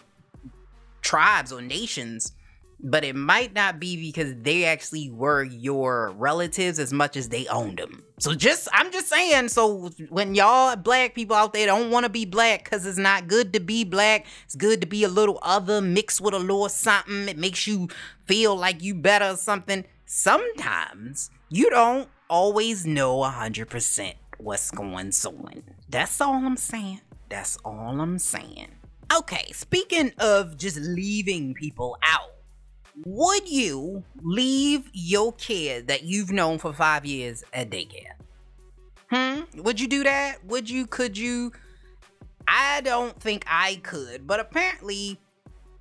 tribes or nations but it might not be because they actually were your relatives as much as they owned them. So just I'm just saying, so when y'all black people out there don't want to be black cuz it's not good to be black, it's good to be a little other mixed with a little something. It makes you feel like you better or something. Sometimes you don't always know 100% what's going on. That's all I'm saying. That's all I'm saying. Okay, speaking of just leaving people out would you leave your kid that you've known for five years at daycare? Hmm? Would you do that? Would you? Could you? I don't think I could, but apparently,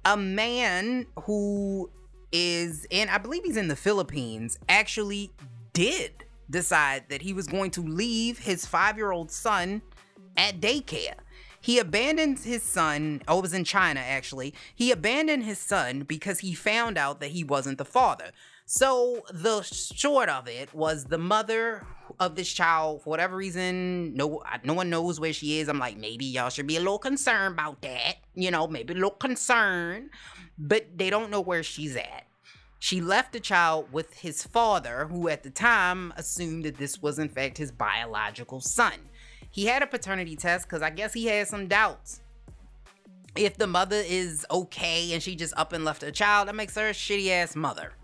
a man who is in, I believe he's in the Philippines, actually did decide that he was going to leave his five year old son at daycare. He abandoned his son. Oh, it was in China, actually. He abandoned his son because he found out that he wasn't the father. So the short of it was the mother of this child, for whatever reason, no, no one knows where she is. I'm like, maybe y'all should be a little concerned about that. You know, maybe a little concerned, but they don't know where she's at. She left the child with his father, who at the time assumed that this was in fact his biological son. He had a paternity test because I guess he had some doubts. If the mother is okay and she just up and left her child, that makes her a shitty ass mother.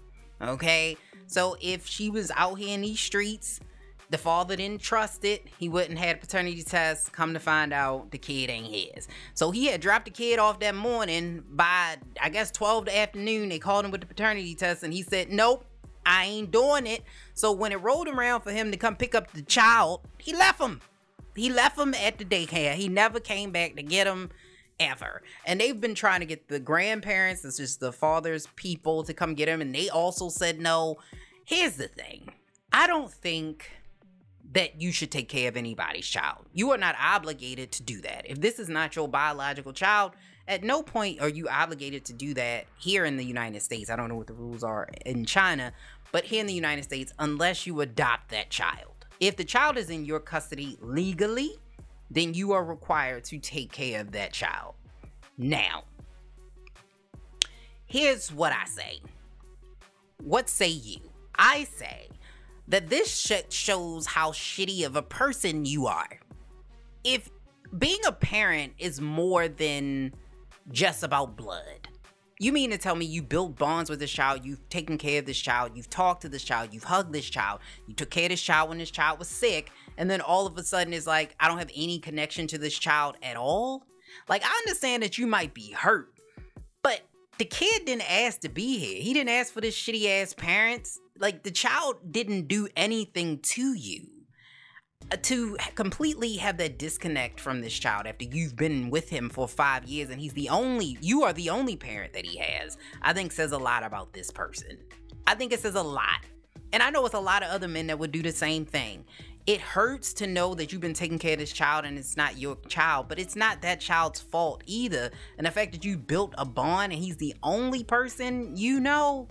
Okay? So if she was out here in these streets, the father didn't trust it, he wouldn't have a paternity test. Come to find out, the kid ain't his. So he had dropped the kid off that morning. By I guess 12 the afternoon, they called him with the paternity test, and he said, Nope, I ain't doing it. So when it rolled around for him to come pick up the child, he left him. He left him at the daycare. He never came back to get him ever. And they've been trying to get the grandparents, it's just the father's people, to come get him, and they also said no. Here's the thing I don't think that you should take care of anybody's child. You are not obligated to do that. If this is not your biological child, at no point are you obligated to do that here in the United States. I don't know what the rules are in China, but here in the United States, unless you adopt that child. If the child is in your custody legally, then you are required to take care of that child. Now, here's what I say. What say you? I say that this shit shows how shitty of a person you are. If being a parent is more than just about blood, you mean to tell me you built bonds with this child, you've taken care of this child, you've talked to this child, you've hugged this child, you took care of this child when this child was sick, and then all of a sudden it's like, I don't have any connection to this child at all? Like, I understand that you might be hurt, but the kid didn't ask to be here. He didn't ask for this shitty ass parents. Like, the child didn't do anything to you. To completely have that disconnect from this child after you've been with him for five years and he's the only, you are the only parent that he has, I think says a lot about this person. I think it says a lot. And I know it's a lot of other men that would do the same thing. It hurts to know that you've been taking care of this child and it's not your child, but it's not that child's fault either. And the fact that you built a bond and he's the only person you know,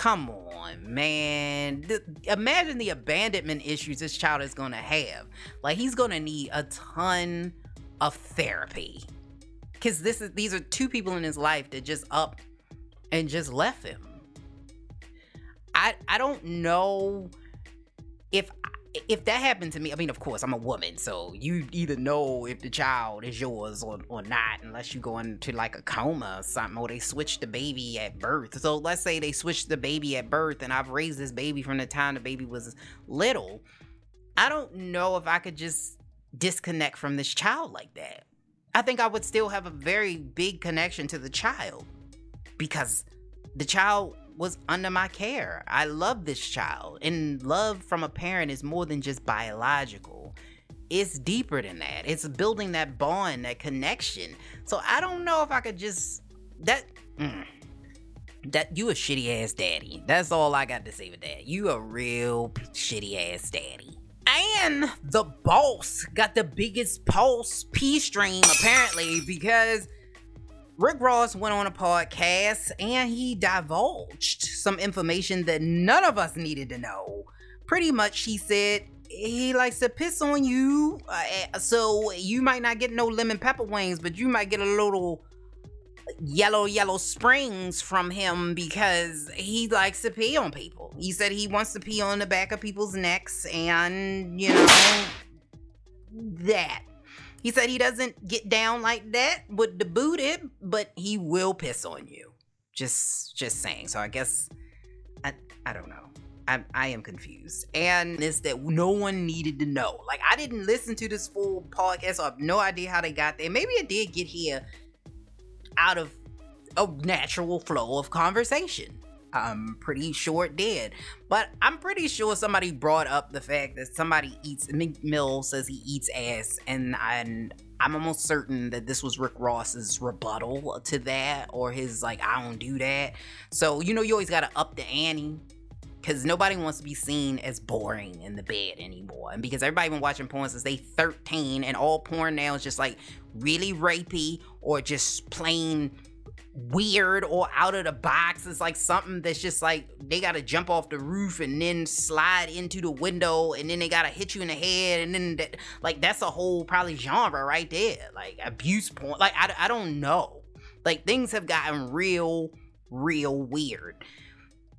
come on, man. Imagine the abandonment issues this child is gonna have. Like he's gonna need a ton of therapy. Cause this is these are two people in his life that just up and just left him. I I don't know if if that happened to me, I mean, of course, I'm a woman, so you either know if the child is yours or, or not, unless you go into like a coma or something, or they switch the baby at birth. So let's say they switched the baby at birth, and I've raised this baby from the time the baby was little. I don't know if I could just disconnect from this child like that. I think I would still have a very big connection to the child because the child was under my care. I love this child, and love from a parent is more than just biological. It's deeper than that. It's building that bond, that connection. So I don't know if I could just that. mm, that you a shitty ass daddy. That's all I got to say with that. You a real shitty ass daddy. And the boss got the biggest pulse P stream apparently because Rick Ross went on a podcast and he divulged some information that none of us needed to know. Pretty much, he said he likes to piss on you, uh, so you might not get no lemon pepper wings, but you might get a little yellow yellow springs from him because he likes to pee on people. He said he wants to pee on the back of people's necks and you know that. He said he doesn't get down like that with the booty, but he will piss on you. Just just saying. So I guess I I don't know. I, I am confused. And it's that no one needed to know. Like I didn't listen to this full podcast, so I have no idea how they got there. Maybe it did get here out of a natural flow of conversation. I'm pretty sure it did. But I'm pretty sure somebody brought up the fact that somebody eats, Meek Mill says he eats ass, and, and I'm almost certain that this was Rick Ross's rebuttal to that, or his, like, I don't do that. So, you know, you always gotta up the ante. Because nobody wants to be seen as boring in the bed anymore. And because everybody been watching porn since they 13, and all porn now is just like really rapey or just plain weird or out of the box. It's like something that's just like they gotta jump off the roof and then slide into the window and then they gotta hit you in the head and then that, like that's a whole probably genre right there. Like abuse porn. Like I, I don't know. Like things have gotten real, real weird.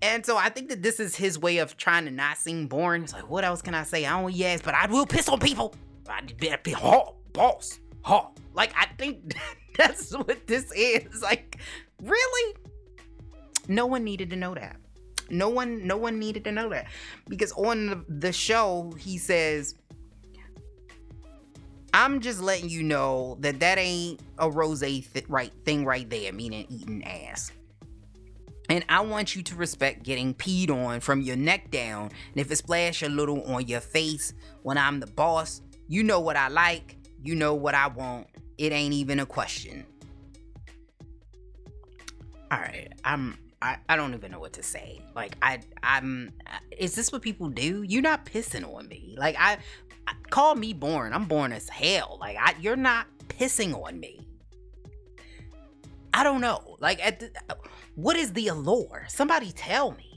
And so I think that this is his way of trying to not seem boring. It's like, what else can I say? I don't yes, but I will piss on people. I be, be ha, boss, ha. Like I think <laughs> that's what this is. Like, really? No one needed to know that. No one, no one needed to know that because on the, the show he says, "I'm just letting you know that that ain't a rose th- right thing right there, meaning eating ass." And I want you to respect getting peed on from your neck down. And if it splash a little on your face when I'm the boss, you know what I like, you know what I want. It ain't even a question. All right, I'm I, I don't even know what to say. Like I I'm is this what people do? You're not pissing on me. Like I, I call me born. I'm born as hell. Like I you're not pissing on me. I don't know. Like at the, what is the allure? Somebody tell me.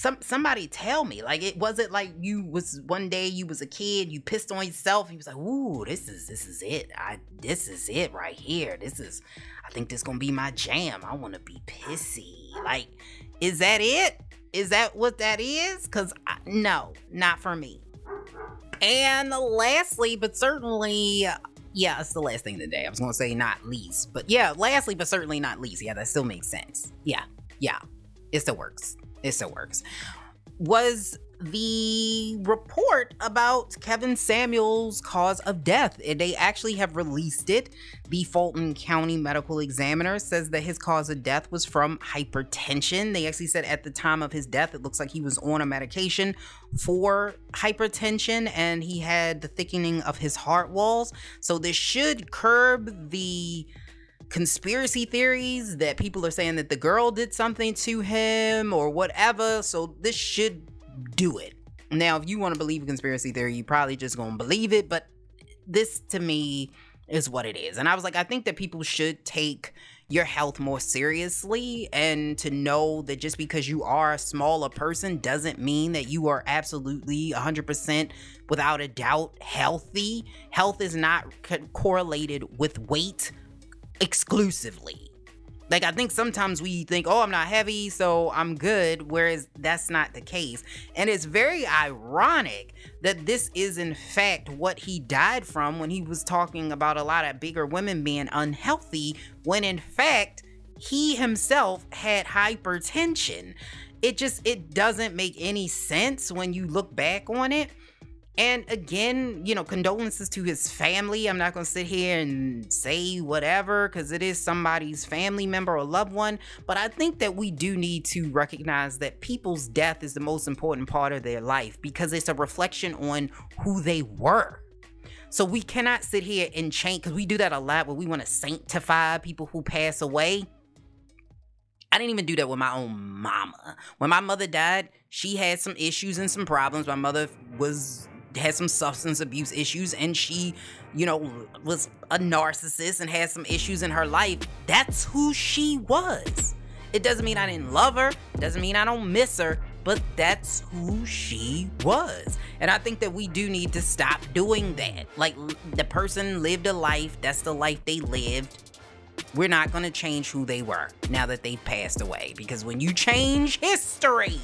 Some somebody tell me. Like it wasn't like you was one day you was a kid, you pissed on yourself, and you was like, ooh, this is this is it. I this is it right here. This is I think this gonna be my jam. I wanna be pissy. Like, is that it? Is that what that is? Cause no, not for me. And lastly, but certainly yeah, it's the last thing of the day. I was gonna say not least, but yeah, lastly, but certainly not least. Yeah, that still makes sense. Yeah, yeah, it still works. It still works. Was the report about Kevin Samuels' cause of death. They actually have released it. The Fulton County Medical Examiner says that his cause of death was from hypertension. They actually said at the time of his death, it looks like he was on a medication for hypertension and he had the thickening of his heart walls. So this should curb the conspiracy theories that people are saying that the girl did something to him or whatever. So this should do it. Now, if you want to believe a conspiracy theory, you probably just gonna believe it, but this to me is what it is. And I was like, I think that people should take your health more seriously and to know that just because you are a smaller person doesn't mean that you are absolutely 100% without a doubt healthy. Health is not co- correlated with weight exclusively. Like I think sometimes we think, "Oh, I'm not heavy, so I'm good," whereas that's not the case. And it's very ironic that this is in fact what he died from when he was talking about a lot of bigger women being unhealthy when in fact he himself had hypertension. It just it doesn't make any sense when you look back on it. And again, you know, condolences to his family. I'm not going to sit here and say whatever because it is somebody's family member or loved one. But I think that we do need to recognize that people's death is the most important part of their life because it's a reflection on who they were. So we cannot sit here and change because we do that a lot where we want to sanctify people who pass away. I didn't even do that with my own mama. When my mother died, she had some issues and some problems. My mother was had some substance abuse issues and she, you know, was a narcissist and had some issues in her life. That's who she was. It doesn't mean I didn't love her, doesn't mean I don't miss her, but that's who she was. And I think that we do need to stop doing that. Like the person lived a life, that's the life they lived. We're not to change who they were now that they've passed away because when you change history,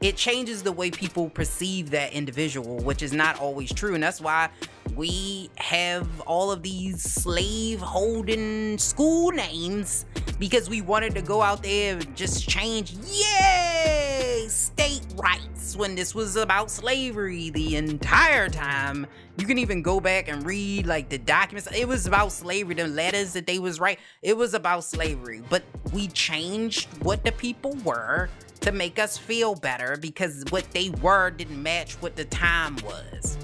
it changes the way people perceive that individual, which is not always true. And that's why we have all of these slave holding school names because we wanted to go out there and just change, yay, state rights when this was about slavery the entire time. You can even go back and read like the documents. It was about slavery, the letters that they was right. It was about slavery, but we changed what the people were to make us feel better because what they were didn't match what the time was.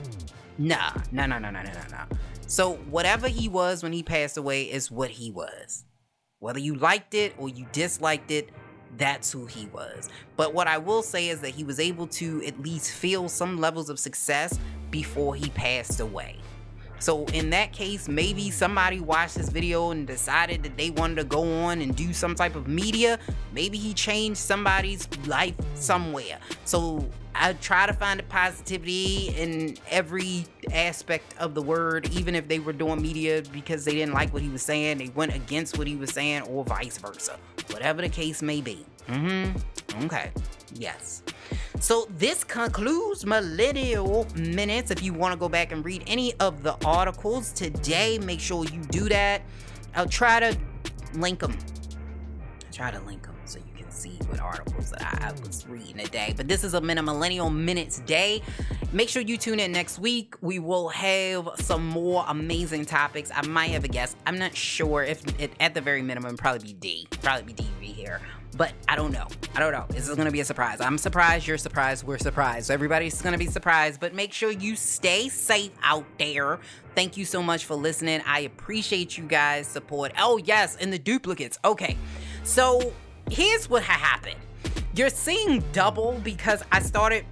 Nah, no, no, no, no, no, no, no. So whatever he was when he passed away is what he was. Whether you liked it or you disliked it, that's who he was. But what I will say is that he was able to at least feel some levels of success before he passed away. So in that case, maybe somebody watched this video and decided that they wanted to go on and do some type of media. Maybe he changed somebody's life somewhere. So I try to find the positivity in every aspect of the word, even if they were doing media because they didn't like what he was saying, they went against what he was saying, or vice versa. Whatever the case may be. Mm-hmm. Okay. Yes. So this concludes Millennial Minutes. If you want to go back and read any of the articles today, make sure you do that. I'll try to link them. I'll try to link them so you can see what articles that I was reading today. But this is a Millennial Minutes day. Make sure you tune in next week. We will have some more amazing topics. I might have a guest. I'm not sure if it, at the very minimum probably be D. Probably be DV here. But I don't know. I don't know. This is gonna be a surprise. I'm surprised, you're surprised, we're surprised. Everybody's gonna be surprised, but make sure you stay safe out there. Thank you so much for listening. I appreciate you guys' support. Oh, yes, and the duplicates. Okay. So here's what happened. You're seeing double because I started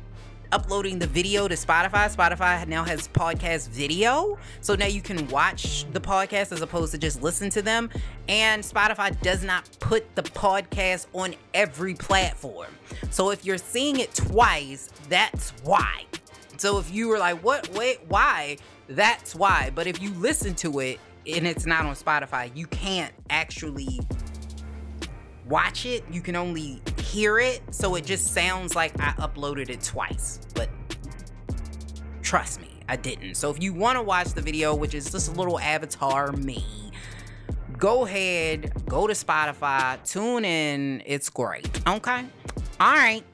uploading the video to Spotify. Spotify now has podcast video. So now you can watch the podcast as opposed to just listen to them. And Spotify does not put the podcast on every platform. So if you're seeing it twice, that's why. So if you were like, what, wait, why? That's why. But if you listen to it and it's not on Spotify, you can't actually watch it, you can only hear it. So it just sounds like I uploaded it twice. But trust me, I didn't. So if you want to watch the video, which is just a little avatar me, go ahead, go to Spotify, tune in. It's great. Okay. All right.